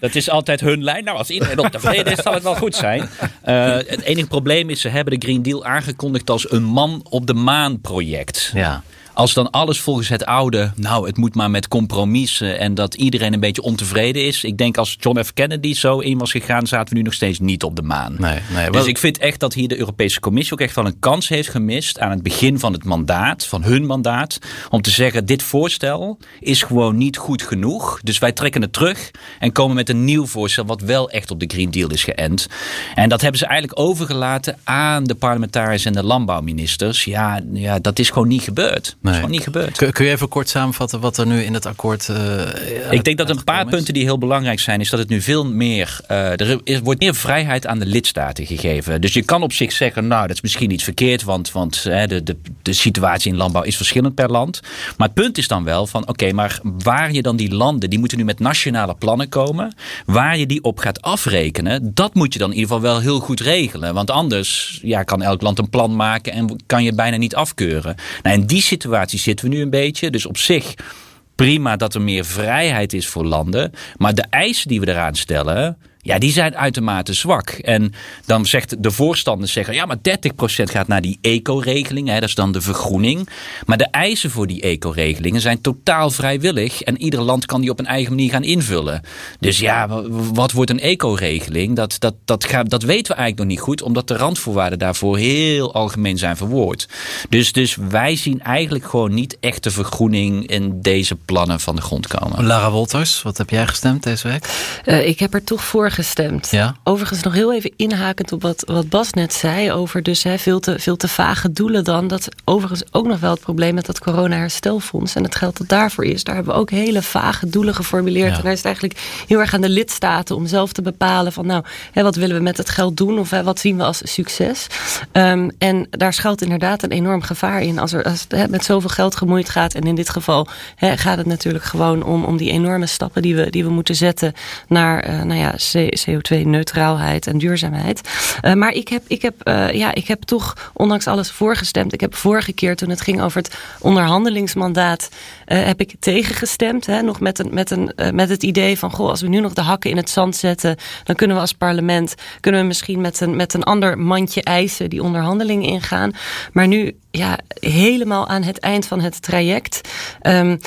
dat is altijd hun lijn. Nou, als iedereen ontevreden is, zal het wel goed zijn. Uh, het enige probleem is, ze hebben de Green Deal aangekondigd als een man op de maan project. Ja. Als dan alles volgens het oude, nou het moet maar met compromissen en dat iedereen een beetje ontevreden is. Ik denk als John F. Kennedy zo in was gegaan, zaten we nu nog steeds niet op de maan. Nee, nee, dus ik vind echt dat hier de Europese Commissie ook echt wel een kans heeft gemist aan het begin van het mandaat, van hun mandaat, om te zeggen dit voorstel is gewoon niet goed genoeg. Dus wij trekken het terug en komen met een nieuw voorstel wat wel echt op de Green Deal is geënt. En dat hebben ze eigenlijk overgelaten aan de parlementariërs en de landbouwministers. Ja, ja dat is gewoon niet gebeurd. Dat is gewoon niet gebeurd. Kun, kun, je even kort samenvatten wat er nu in het akkoord. Uh, ik denk dat een paar punten die heel belangrijk zijn, is dat het nu veel meer. Uh, er is, wordt meer vrijheid aan de lidstaten gegeven. Dus je kan op zich zeggen, nou, dat is misschien iets verkeerd, want, want de, de, de situatie in landbouw is verschillend per land. Maar het punt is dan wel van, oké, maar waar je dan die landen, die moeten nu met nationale plannen komen, waar je die op gaat afrekenen, dat moet je dan in ieder geval wel heel goed regelen. Want anders ja, kan elk land een plan maken en kan je bijna niet afkeuren. Nou, in die situatie zitten we nu een beetje. Dus op zich prima dat er meer vrijheid is voor landen. Maar de eisen die we eraan stellen ja, die zijn uitermate zwak. En dan zegt de voorstanders zeggen, ja, maar 30% gaat naar die eco-regeling. Dat is dan de vergroening. Maar de eisen voor die eco-regelingen zijn totaal vrijwillig. En ieder land kan die op een eigen manier gaan invullen. Dus ja, wat wordt een eco-regeling? Dat, dat, dat, gaat, dat weten we eigenlijk nog niet goed. Omdat de randvoorwaarden daarvoor heel algemeen zijn verwoord. Dus, dus wij zien eigenlijk gewoon niet echt de vergroening in deze plannen van de grond komen. Lara Wolters, wat heb jij gestemd deze week? Uh, ik heb er toch voor gestemd. Ja? Overigens nog heel even inhakend op wat, wat Bas net zei over dus hè, veel, te, veel te vage doelen dan. Dat overigens ook nog wel het probleem met dat corona-herstelfonds en het geld dat daarvoor is. Daar hebben we ook hele vage doelen geformuleerd. En daar is het eigenlijk heel erg aan de lidstaten om zelf te bepalen van nou, hè, wat willen we met het geld doen of hè, wat zien we als succes. Um, en daar schuilt inderdaad een enorm gevaar in als er als het met zoveel geld gemoeid gaat. En in dit geval hè, gaat het natuurlijk gewoon om, om die enorme stappen die we, die we moeten zetten naar uh, nou ja, CO2-neutraalheid en duurzaamheid. Uh, maar ik heb, ik, heb, uh, ja, ik heb toch ondanks alles voorgestemd. Ik heb vorige keer toen het ging over het onderhandelingsmandaat, uh, heb ik tegengestemd. Hè, nog met, een, met, een, met het idee van, goh, als we nu nog de hakken in het zand zetten, dan kunnen we als parlement, kunnen we misschien met een, met een ander mandje eisen die onderhandelingen ingaan. Maar nu, ja, helemaal aan het eind van het traject. Um,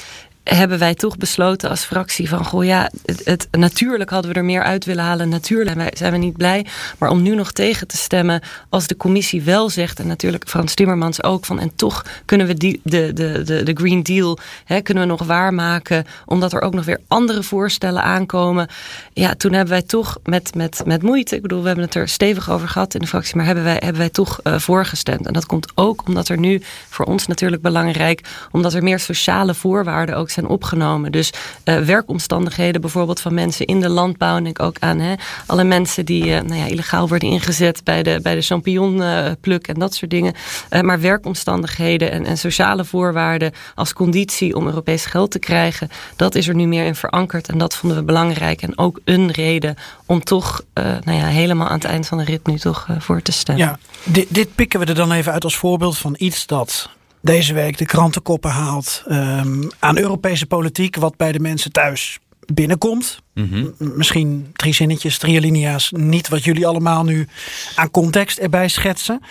hebben wij toch besloten als fractie van... goh ja, het, natuurlijk hadden we er meer uit willen halen. Natuurlijk zijn we niet blij. Maar om nu nog tegen te stemmen als de commissie wel zegt... en natuurlijk Frans Timmermans ook van... en toch kunnen we die, de, de, de, de Green Deal hè, kunnen we nog waarmaken... omdat er ook nog weer andere voorstellen aankomen. Ja, toen hebben wij toch met, met, met moeite... ik bedoel, we hebben het er stevig over gehad in de fractie... maar hebben wij, hebben wij toch uh, voorgestemd. En dat komt ook omdat er nu voor ons natuurlijk belangrijk... omdat er meer sociale voorwaarden ook zijn opgenomen. Dus uh, werkomstandigheden bijvoorbeeld van mensen in de landbouw. En ik ook aan hè, alle mensen die uh, nou ja, illegaal worden ingezet bij de, bij de champignonpluk en dat soort dingen. Maar werkomstandigheden en, en sociale voorwaarden als conditie om Europees geld te krijgen, dat is er nu meer in verankerd. En dat vonden we belangrijk. En ook een reden om toch nou ja, helemaal aan het eind van de rit nu toch voor te stemmen. Ja, dit, dit pikken we er dan even uit als voorbeeld van iets dat deze week de krantenkoppen haalt um, aan Europese politiek, wat bij de mensen thuis binnenkomt. Mm -hmm. Misschien drie zinnetjes, drie alinea's, niet wat jullie allemaal nu aan context erbij schetsen.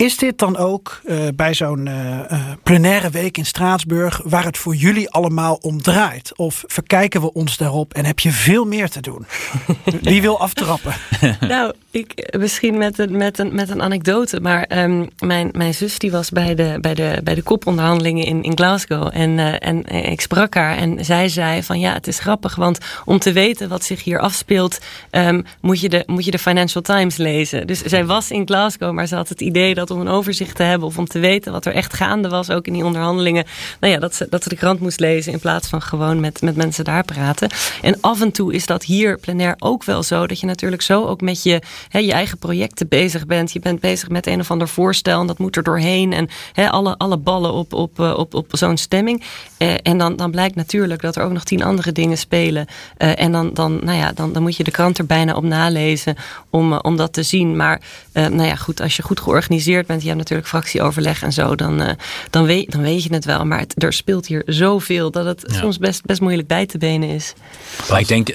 Is dit dan ook uh, bij zo'n uh, plenaire week in Straatsburg waar het voor jullie allemaal om draait? Of verkijken we ons daarop en heb je veel meer te doen? [LAUGHS] Wie wil aftrappen? [LAUGHS] nou, ik, misschien met een, met een, met een anekdote. Maar um, mijn, mijn zus die was bij de, bij de, bij de koponderhandelingen in, in Glasgow. En, uh, en ik sprak haar en zij zei van ja, het is grappig. Want om te weten wat zich hier afspeelt, um, moet, je de, moet je de Financial Times lezen. Dus zij was in Glasgow, maar ze had het idee dat om een overzicht te hebben of om te weten wat er echt gaande was, ook in die onderhandelingen. Nou ja, dat ze, dat de krant moest lezen in plaats van gewoon met, met mensen daar praten. En af en toe is dat hier plenair ook wel zo, dat je natuurlijk zo ook met je, hè, je eigen projecten bezig bent. Je bent bezig met een of ander voorstel en dat moet er doorheen. En hè, alle, alle ballen op, op, eh, op, op zo'n stemming. Eh, en dan, dan blijkt natuurlijk dat er ook nog tien andere dingen spelen. Eh, en dan, dan, nou ja, dan, dan moet je de krant er bijna op nalezen om, eh, om dat te zien. Maar nou ja, goed, als je goed georganiseerd bent, je hebt natuurlijk fractieoverleg en zo, dan, eh, dan, weet, dan weet je het wel. Maar het, er speelt hier zoveel dat het soms best, best moeilijk bij te benen is. Maar ik denk,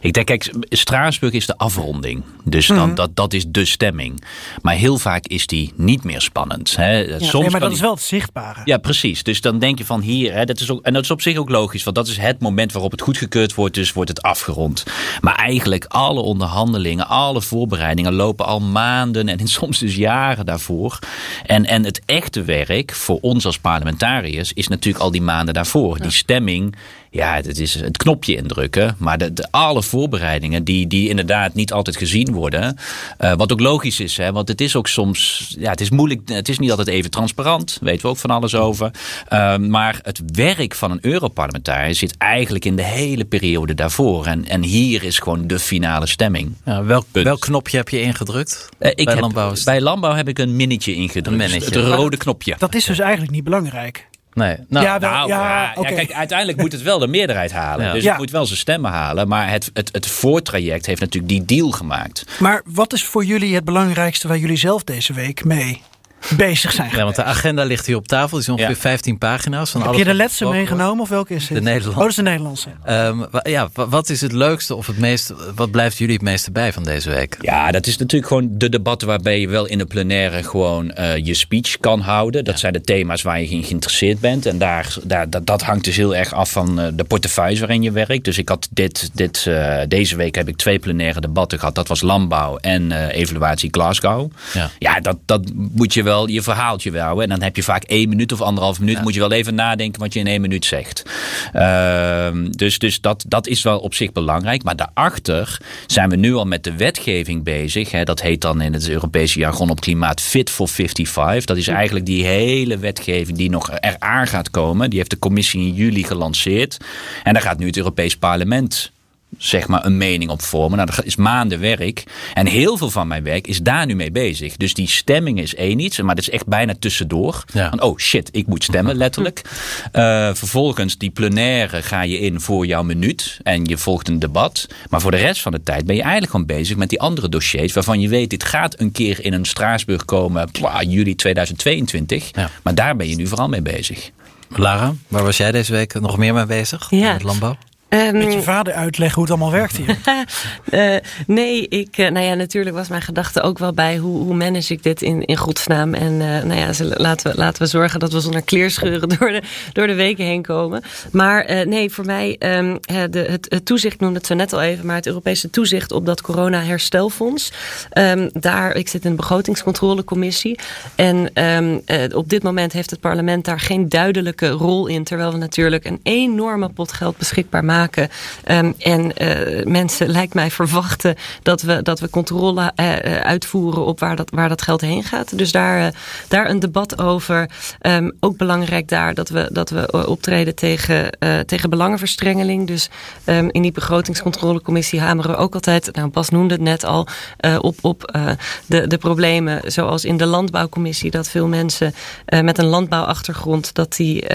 ik denk, kijk, Straatsburg is de afronding. Dus dan, dat, dat is de stemming. Maar heel vaak is die niet meer spannend. Hè. Ja, Soms nee, maar dat is wel het zichtbare. Ja, precies. Dus dan denk je van hier, hè, dat is ook, en dat is op zich ook logisch, want dat is het moment waarop het goedgekeurd wordt, dus wordt het afgerond. Maar eigenlijk alle onderhandelingen, alle voorbereidingen lopen al maanden en [LAUGHS] soms dus jaren daarvoor. En, en het echte werk voor ons als parlementariërs is natuurlijk al die maanden daarvoor. Die stemming, ja, het is het knopje indrukken, maar de, de, alle voorbereidingen die, die inderdaad niet altijd gezien worden. eh, wat ook logisch is, hè, want het is ook soms, ja, het is moeilijk, het is niet altijd even transparant, weten we ook van alles over. Eh, maar het werk van een Europarlementariër zit eigenlijk in de hele periode daarvoor. En, en hier is gewoon de finale stemming. Ja, welk, welk knopje heb je ingedrukt? Eh, ik bij heb, landbouw is- bij landbouw heb ik een minnetje ingedrukt. Een minnetje. Het rode knopje. Dat is dus eigenlijk niet belangrijk. Nee. Nou, Ja, wel- Nou, ja, ja, ja, kijk, uiteindelijk moet het wel de meerderheid halen. Ja. Dus Ja. het moet wel zijn stemmen halen. Maar het, het, het voortraject heeft natuurlijk die deal gemaakt. Maar wat is voor jullie het belangrijkste waar jullie zelf deze week mee bezig zijn? ja, want de agenda ligt hier op tafel. Die is ongeveer Ja. 15 pagina's. Van Heb alles je de laatste meegenomen of welke is het? De Nederlandse. Oh, dat is de Nederlandse. Ehm, ja, wa- wat is het leukste of het meest, wat blijft jullie het meeste bij van deze week? Ja, dat is natuurlijk gewoon de debatten waarbij je wel in de plenaire gewoon eh, je speech kan houden. Dat zijn de thema's waar je in geïnteresseerd bent. En daar, daar, dat, dat hangt dus heel erg af van eh, de portefeuille waarin je werkt. Dus ik had dit, dit, eh, deze week heb ik twee plenaire debatten gehad. Dat was landbouw en eh, evaluatie Glasgow. Ja. Ja, dat, dat moet je wel, je verhaaltje wel houden. En dan heb je vaak één minuut of anderhalf minuut. Moet je wel even nadenken wat je in één minuut zegt. Ehm, dus dus dat, dat is wel op zich belangrijk. Maar daarachter zijn we nu al met de wetgeving bezig. Hè. Dat heet dan in het Europese jargon op klimaat Fit for 55. Dat is eigenlijk die hele wetgeving die nog eraan gaat komen. Die heeft de commissie in juli gelanceerd. En daar gaat nu het Europees Parlement zeg maar een mening op vormen. Nou, dat is maanden werk. En heel veel van mijn werk is daar nu mee bezig. Dus die stemming is één iets, maar dat is echt bijna tussendoor. Ja. Van, oh shit, ik moet stemmen, [LAUGHS] letterlijk. Eh, vervolgens, die plenaire ga je in voor jouw minuut. En je volgt een debat. Maar voor de rest van de tijd ben je eigenlijk gewoon bezig met die andere dossiers. Waarvan je weet, dit gaat een keer in een Straatsburg komen. juli 2022. Ja. Maar daar ben je nu vooral mee bezig. Lara, waar was jij deze week nog meer mee bezig? Ja. Met landbouw? Met je vader uitleggen hoe het allemaal werkt hier. [LAUGHS] Eh, nee, ik, eh, nou ja, natuurlijk was mijn gedachte ook wel bij hoe, hoe manage ik dit in, in godsnaam. En eh, nou ja, laten, we, laten we zorgen dat we zonder kleerscheuren door de, door de weken heen komen. Maar nee, voor mij, ehm, eh, de, het, het toezicht noemde het zo net al even, maar het Europese toezicht op dat corona-herstelfonds. Ehm, daar, ik zit in de begrotingscontrolecommissie. En ehm, eh, op dit moment heeft het parlement daar geen duidelijke rol in. Terwijl we natuurlijk een enorme pot geld beschikbaar maken. Ehm, en eh, mensen, lijkt mij, verwachten dat we, dat we controle eh, eh, uitvoeren op waar dat, waar dat geld heen gaat. Dus daar, daar een debat over. Ehm, ook belangrijk daar dat we, dat we optreden tegen, tegen belangenverstrengeling. Dus ehm, in die begrotingscontrolecommissie hameren we ook altijd, nou Bas noemde het net al, op, op de, de problemen zoals in de landbouwcommissie. Dat veel mensen met een landbouwachtergrond, dat die,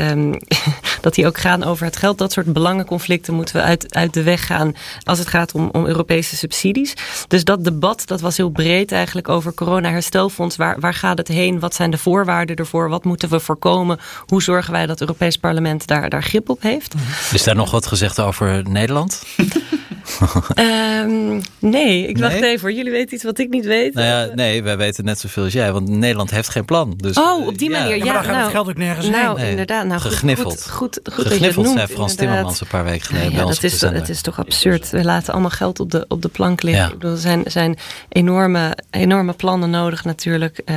[LAUGHS] dat die ook gaan over het geld. Dat soort belangenconflicten moeten we uit, uit de weg gaan als het gaat om, om Europese subsidies. Dus dat debat, dat was heel breed eigenlijk over corona-herstelfonds. Waar, waar gaat het heen? Wat zijn de voorwaarden ervoor? Wat moeten we voorkomen? Hoe zorgen wij dat het Europees Parlement daar, daar grip op heeft? Is daar nog wat gezegd over Nederland? [LAUGHS] [LAUGHS] Ehm, nee, ik wacht Nee? even hoor. Jullie weten iets wat ik niet weet. Nou ja, nee, wij weten net zoveel als jij, want Nederland heeft geen plan. Dus, Oh, op die ja, manier. Ja, Ja, maar dan gaat nou, het geld ook nergens heen. Nou, Nee, inderdaad. Nou, goed, gegniffeld. Goed, goed, Gegniffeld, noemt, zei Frans inderdaad. Timmermans een paar weken geleden Ja, bij ons dat, is, het is toch absurd. We laten allemaal geld op de, op de plank liggen. Ja. Ik bedoel, er zijn, zijn enorme, enorme plannen nodig natuurlijk eh,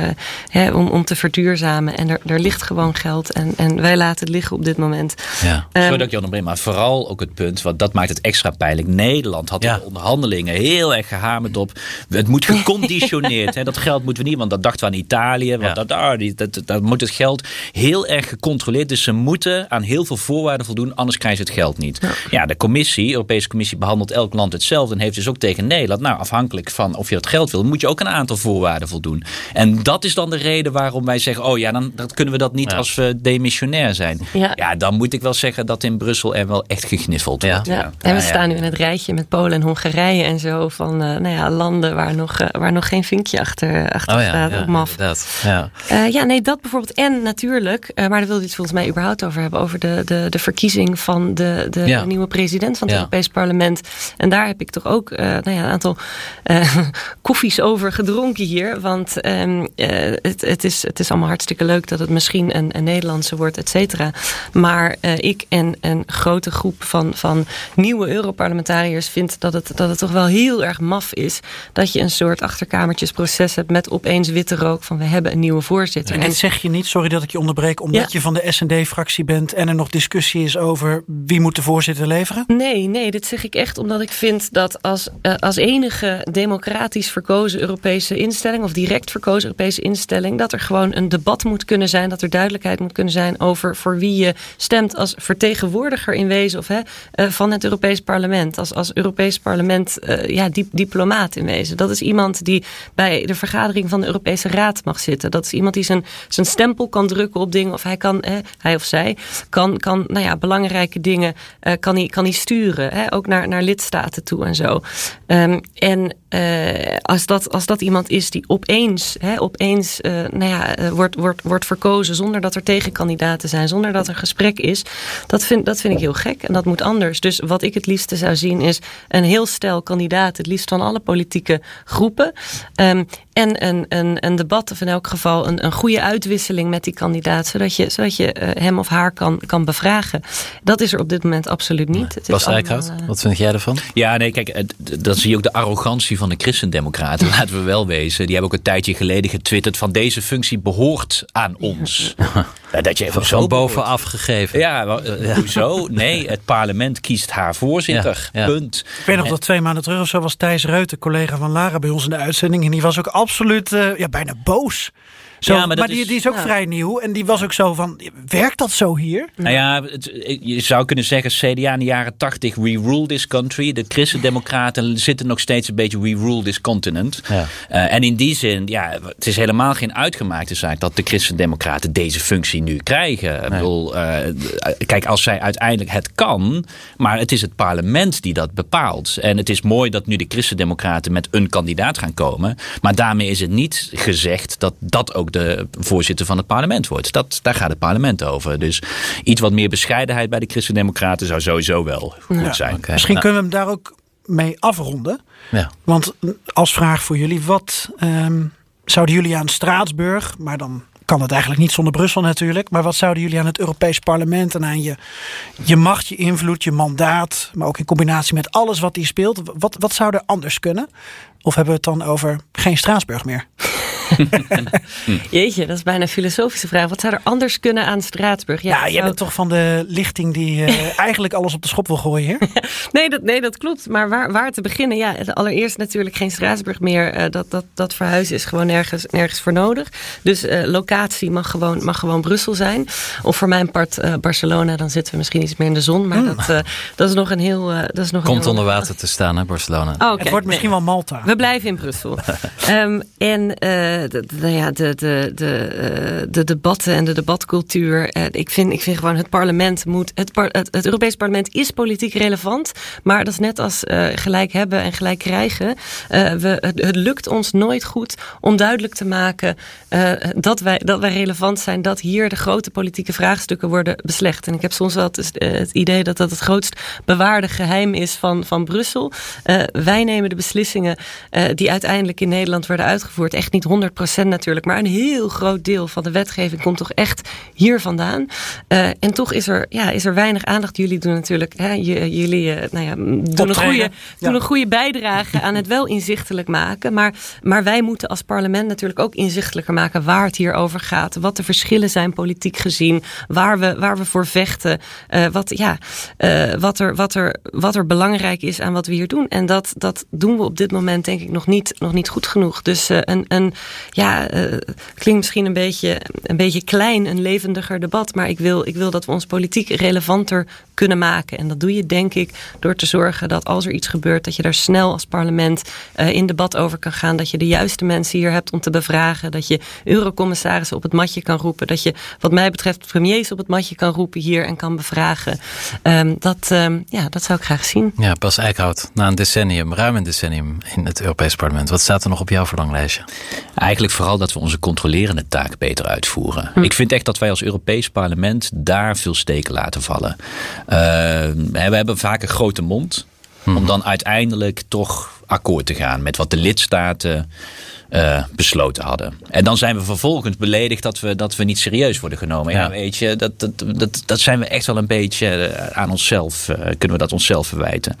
hè, om, om te verduurzamen. En er, er ligt gewoon geld. En, en wij laten het liggen op dit moment. Ja. Ehm, Sorry dat ik je onderbreek, maar vooral ook het punt, want dat maakt het extra pijnlijk. Nederland Nederland had Ja. de onderhandelingen heel erg gehamerd op. Het moet geconditioneerd. hè, dat geld moeten we niet, want dat dachten we aan Italië. Want Ja. dat, daar, die, dat, dat moet het geld heel erg gecontroleerd. Dus ze moeten aan heel veel voorwaarden voldoen, anders krijgen ze het geld niet. Ja, de commissie, de Europese Commissie, behandelt elk land hetzelfde. En heeft dus ook tegen Nederland, nou afhankelijk van of je dat geld wil, moet je ook een aantal voorwaarden voldoen. En dat is dan de reden waarom wij zeggen: oh ja, dan dat kunnen we dat niet Ja. als we demissionair zijn. Ja. Ja. dan moet ik wel zeggen dat in Brussel er wel echt gegniffeld Ja. wordt. Ja, en we staan nu in het rijtje met Polen en Hongarije en zo van eh, nou ja, landen waar nog, eh, waar nog geen vinkje achter, achter Oh staat ja, op MAF. Ja. Eh, ja, nee, dat bijvoorbeeld. En natuurlijk, eh, maar daar wilde je het volgens mij überhaupt over hebben, over de, de, de verkiezing van de, de, Ja. nieuwe president van het. Europees Parlement. En daar heb ik toch ook eh, nou ja, een aantal eh, [LAUGHS] koffies over gedronken hier. Want ehm, eh, het, het, is, het is allemaal hartstikke leuk dat het misschien een, een Nederlandse wordt, et cetera. Maar eh, ik en een grote groep van, van nieuwe Europarlementariërs vind dat het, dat het toch wel heel erg maf is dat je een soort achterkamertjesproces hebt met opeens witte rook van we hebben een nieuwe voorzitter. En En dit zeg je niet, sorry dat ik je onderbreek, omdat Ja. je van de S&D-fractie bent en er nog discussie is over wie moet de voorzitter leveren? Nee, nee, dit zeg ik echt omdat ik vind dat als, eh, als enige democratisch verkozen Europese instelling, of direct verkozen Europese instelling, dat er gewoon een debat moet kunnen zijn, dat er duidelijkheid moet kunnen zijn over voor wie je stemt als vertegenwoordiger in wezen of, hè, eh, van het Europees Parlement. Als, als Europees Parlement, eh, ja, dip- diplomaat in wezen. Dat is iemand die bij de vergadering van de Europese Raad mag zitten. Dat is iemand die zijn, zijn stempel kan drukken op dingen, of hij kan, hij of zij, kan, kan nou ja, belangrijke dingen eh, kan, hij, kan hij sturen. Hè, ook naar, naar lidstaten toe en zo. Ehm, en eh, als, dat, als dat iemand is die opeens, hè, opeens eh, nou ja, eh, wordt, wordt, wordt verkozen zonder dat er tegenkandidaten zijn, zonder dat er gesprek is, dat vind, dat vind ik heel gek en dat moet anders. Dus wat ik het liefste zou zien is een heel stel kandidaat, het liefst van alle politieke groepen. Ehm, en een, een, een debat, of in elk geval een, een goede uitwisseling met die kandidaat, zodat je, zodat je eh, hem of haar kan, kan bevragen. Dat is er op dit moment absoluut niet. Het Bas Eickhout, eh, wat vind jij ervan? Ja, nee, kijk, het- dan zie je ook de arrogantie van de christendemocraten. [LAUGHS] Laten we wel wezen. Die hebben ook een tijdje geleden getwitterd van deze functie behoort aan ons. Ja, [LAUGHS] dat je even zo bovenaf gegeven. Ja, eh, hoezo? Nee, het parlement kiest haar voorzitter. Ja, ja. Punt. Ik weet nog dat twee maanden terug of zo was Thijs Reuten, collega van Lara, bij ons in de uitzending. En die was ook absoluut, eh, ja, bijna boos. Zo, Ja, maar die, is- die is ook Ja. vrij nieuw. En die was ook zo van, werkt dat zo hier? Nou ja, het- je zou kunnen zeggen, CDA in de jaren 80, we rule this country. De christendemocraten zitten nog steeds een beetje, we rule this continent. Ja. Eh, en in die zin, ja, het is helemaal geen uitgemaakte zaak dat de christendemocraten deze functie nu krijgen. Ik bedoel, eh, kijk, als zij uiteindelijk het kan, maar het is het parlement die dat bepaalt. En het is mooi dat nu de christendemocraten met een kandidaat gaan komen. Maar daarmee is het niet gezegd dat dat ook de voorzitter van het parlement wordt. Dat, daar gaat het parlement over. Dus iets wat meer bescheidenheid bij de christendemocraten zou sowieso wel goed zijn. Misschien Nou, kunnen we hem daar ook mee afronden. ja. Want als vraag voor jullie, wat ehm, zouden jullie aan Straatsburg, maar dan kan het eigenlijk niet zonder Brussel natuurlijk, maar wat zouden jullie aan het Europees Parlement en aan je, je macht, je invloed, je mandaat, maar ook in combinatie met alles wat die speelt, wat, wat zou er anders kunnen? Of hebben we het dan over geen Straatsburg meer? [LAUGHS] Jeetje, dat is bijna een filosofische vraag. Wat zou er anders kunnen aan Straatsburg? Ja, het jij zou- bent toch van de lichting die eh, [LAUGHS] eigenlijk alles op de schop wil gooien? [LAUGHS] Nee, dat, nee, dat klopt. Maar waar, waar te beginnen? Ja, allereerst natuurlijk geen Straatsburg meer. Eh, dat, dat, dat verhuizen is gewoon nergens, nergens voor nodig. Dus eh, locatie mag gewoon, mag gewoon Brussel zijn. Of voor mijn part eh, Barcelona, dan zitten we misschien iets meer in de zon. Maar dat, eh, dat is nog een heel... eh, dat is nog een Komt heel- onder water te staan, hè, Barcelona. Oh, oké. het wordt misschien Nee. wel Malta. We blijven in Brussel. Ehm, en eh, de, de- nou ja, de, de, de, eh, de debatten en de debatcultuur. ik, vind, ik vind gewoon het parlement moet. Het, par- het, Europees parlement is politiek relevant. Maar dat is net als eh, gelijk hebben en gelijk krijgen. Eh, we, het, lukt ons nooit goed om duidelijk te maken dat, wij, dat wij relevant zijn. Dat hier de grote politieke vraagstukken worden beslecht. En ik heb soms wel het, het idee dat dat het grootst bewaarde geheim is van, van Brussel. Wij nemen de beslissingen die uiteindelijk in Nederland worden uitgevoerd echt niet 100% 100% natuurlijk, maar een heel groot deel van de wetgeving komt toch echt hier vandaan. Uh, en toch is er, ja, is er weinig aandacht. Jullie doen natuurlijk, hè, jullie uh, nou ja, doen, een goede, doen een goede bijdrage aan het wel inzichtelijk maken. Maar, maar wij moeten als parlement natuurlijk ook inzichtelijker maken waar het hier over gaat. Wat de verschillen zijn politiek gezien, waar we, waar we voor vechten. Uh, wat, ja, wat, er, wat, er, wat er belangrijk is aan wat we hier doen. En dat, dat doen we op dit moment denk ik nog niet, nog niet goed genoeg. Dus een, een ja, klinkt misschien een beetje, een beetje klein, een levendiger debat. Maar ik wil, ik wil dat we ons politiek relevanter kunnen maken. En dat doe je denk ik door te zorgen dat als er iets gebeurt, dat je daar snel als parlement uh, in debat over kan gaan. Dat je de juiste mensen hier hebt om te bevragen. Dat je eurocommissarissen op het matje kan roepen. Dat je wat mij betreft premiers op het matje kan roepen hier en kan bevragen. Um, dat, um, ja, dat zou ik graag zien. Ja, Bas Eickhout, na een decennium, ruim een decennium in het Europees Parlement. Wat staat er nog op jouw verlanglijstje? Eigenlijk vooral dat we onze controlerende taak beter uitvoeren. Hm. Ik vind echt dat wij als Europees Parlement daar veel steken laten vallen. Uh, we hebben vaak een grote mond. Om dan uiteindelijk toch akkoord te gaan met wat de lidstaten uh, besloten hadden. En dan zijn we vervolgens beledigd dat we, dat we niet serieus worden genomen. Ja, weet je, dat, dat, dat, dat zijn we echt wel een beetje eh, aan onszelf, uh, kunnen we dat onszelf verwijten.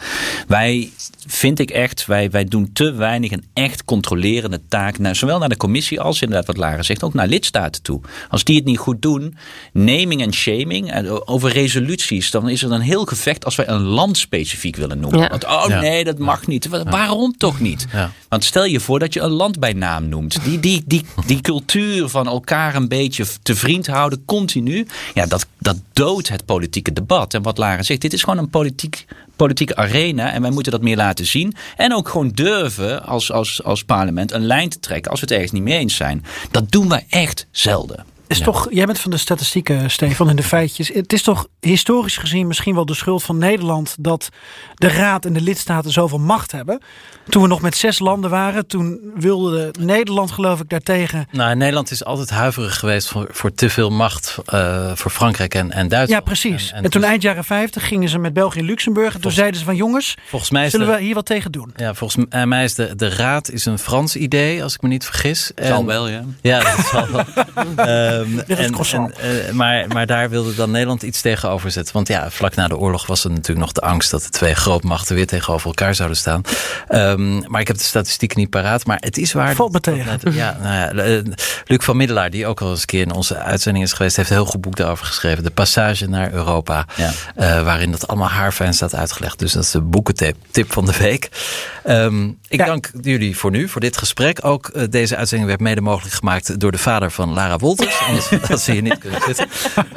Wij, vind ik echt, wij, wij doen te weinig een echt controlerende taak, naar, zowel naar de commissie als inderdaad wat Lara zegt, ook naar lidstaten toe. Als die het niet goed doen, naming en shaming, over resoluties, dan is er een heel gevecht als wij een land specifiek willen noemen. Ja. Want, oh nee, dat mag niet. Waarom toch niet? Want stel je voor dat je een land bij naam noemt. Die, die, die, die cultuur van elkaar een beetje te vriend houden, continu. Ja, dat, dat doodt het politieke debat. En wat Lara zegt, dit is gewoon een politiek, politieke arena. En wij moeten dat meer laten zien. En ook gewoon durven als, als, als parlement een lijn te trekken als we het ergens niet mee eens zijn. Dat doen we echt zelden. Is toch, jij bent van de statistieken, Stefan, en de feitjes. Het is toch historisch gezien misschien wel de schuld van Nederland dat de Raad en de lidstaten zoveel macht hebben. Toen we nog met zes landen waren, toen wilde Nederland, geloof ik, daartegen. Nou, Nederland is altijd huiverig geweest voor, voor te veel macht uh, voor Frankrijk en, en Duitsland. Ja, precies. En, en, toen eind jaren 50 gingen ze met België en Luxemburg. En toen zeiden ze van jongens, volgens mij zullen we hier wat tegen doen? Ja, volgens mij is de, de Raad is een Frans idee, als ik me niet vergis. En, zal wel, ja. Ja, dat zal wel. [LAUGHS] um, en, en, uh, maar, maar daar wilde dan Nederland iets tegenover zetten. Want ja, vlak na de oorlog was er natuurlijk nog de angst dat de twee grootmachten weer tegenover elkaar zouden staan. Um, maar ik heb de statistieken niet paraat. Maar het is waar. Valt me tegen. ja, nou ja, eh, Luc van Middelaar, die ook al eens een keer in onze uitzending is geweest, heeft een heel goed boek daarover geschreven. De passage naar Europa. Ja. Uh, waarin dat allemaal haarfijn staat uitgelegd. Dus dat is de boekentip tip van de week. Um, ik ja. dank jullie voor nu, voor dit gesprek. Ook uh, deze uitzending werd mede mogelijk gemaakt door de vader van Lara Wolters. Anders had ze hier niet kunnen zitten.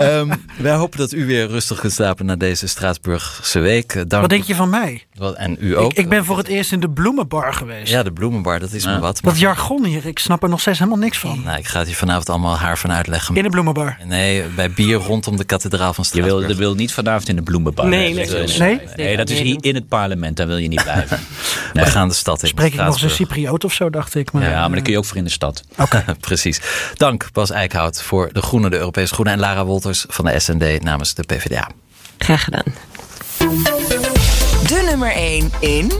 Um, wij hopen dat u weer rustig kunt slapen na deze Straatsburgse week. Dank Wat denk je van mij? Wat, en u ook. Ik, ik, ben voor het eerst in de bloemenbar geweest. Ja, de bloemenbar, dat is ja. me wat. Dat jargon hier, ik snap er nog steeds helemaal niks van. Nou, ik ga het hier vanavond allemaal haar van uitleggen. In de bloemenbar? Nee, bij bier rondom de kathedraal van Straatsburg. Je wil, je wil niet vanavond in de bloemenbar. Nee, nee. Nee? nee? nee dat is hier in het parlement, daar wil je niet blijven. [LAUGHS] nee. We gaan de stad in. Spreek ik nog eens een Cypriot of zo, dacht ik. Maar, ja, maar dan kun je ook voor in de stad. Oké, okay. [LAUGHS] precies. Dank Bas Eickhout voor De Groene, de Europese Groene. En Lara Wolters van de SND namens de PvdA. Graag gedaan. De nummer 1 in...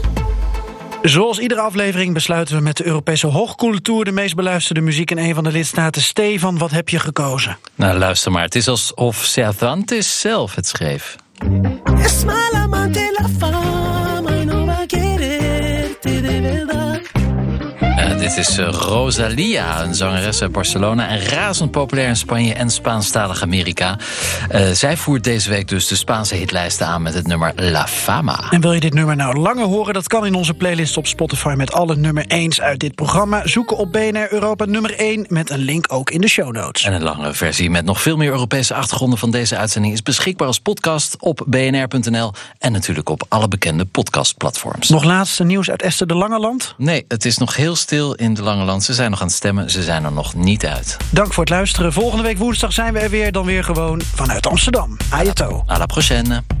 Zoals iedere aflevering besluiten we met de Europese Hoogcultuur de meest beluisterde muziek in een van de lidstaten. Stefan, wat heb je gekozen? Nou, luister maar. Het is alsof Cervantes zelf het schreef. Dit is uh, Rosalia, een zangeres uit Barcelona en razend populair in Spanje en Spaanstalig Amerika. Uh, zij voert deze week dus de Spaanse hitlijsten aan met het nummer La Fama. En wil je dit nummer nou langer horen? Dat kan in onze playlist op Spotify met alle nummer 1's uit dit programma. Zoeken op BNR Europa nummer 1 met een link ook in de show notes. En een langere versie met nog veel meer Europese achtergronden van deze uitzending is beschikbaar als podcast op bnr.nl en natuurlijk op alle bekende podcastplatforms. Nog laatste nieuws uit Esther de Langeland? Nee, het is nog heel stil in de Lange Land. Ze zijn nog aan het stemmen, ze zijn er nog niet uit. Dank voor het luisteren. Volgende week woensdag zijn we er weer, dan weer gewoon vanuit Amsterdam. Ayato. À la prochaine.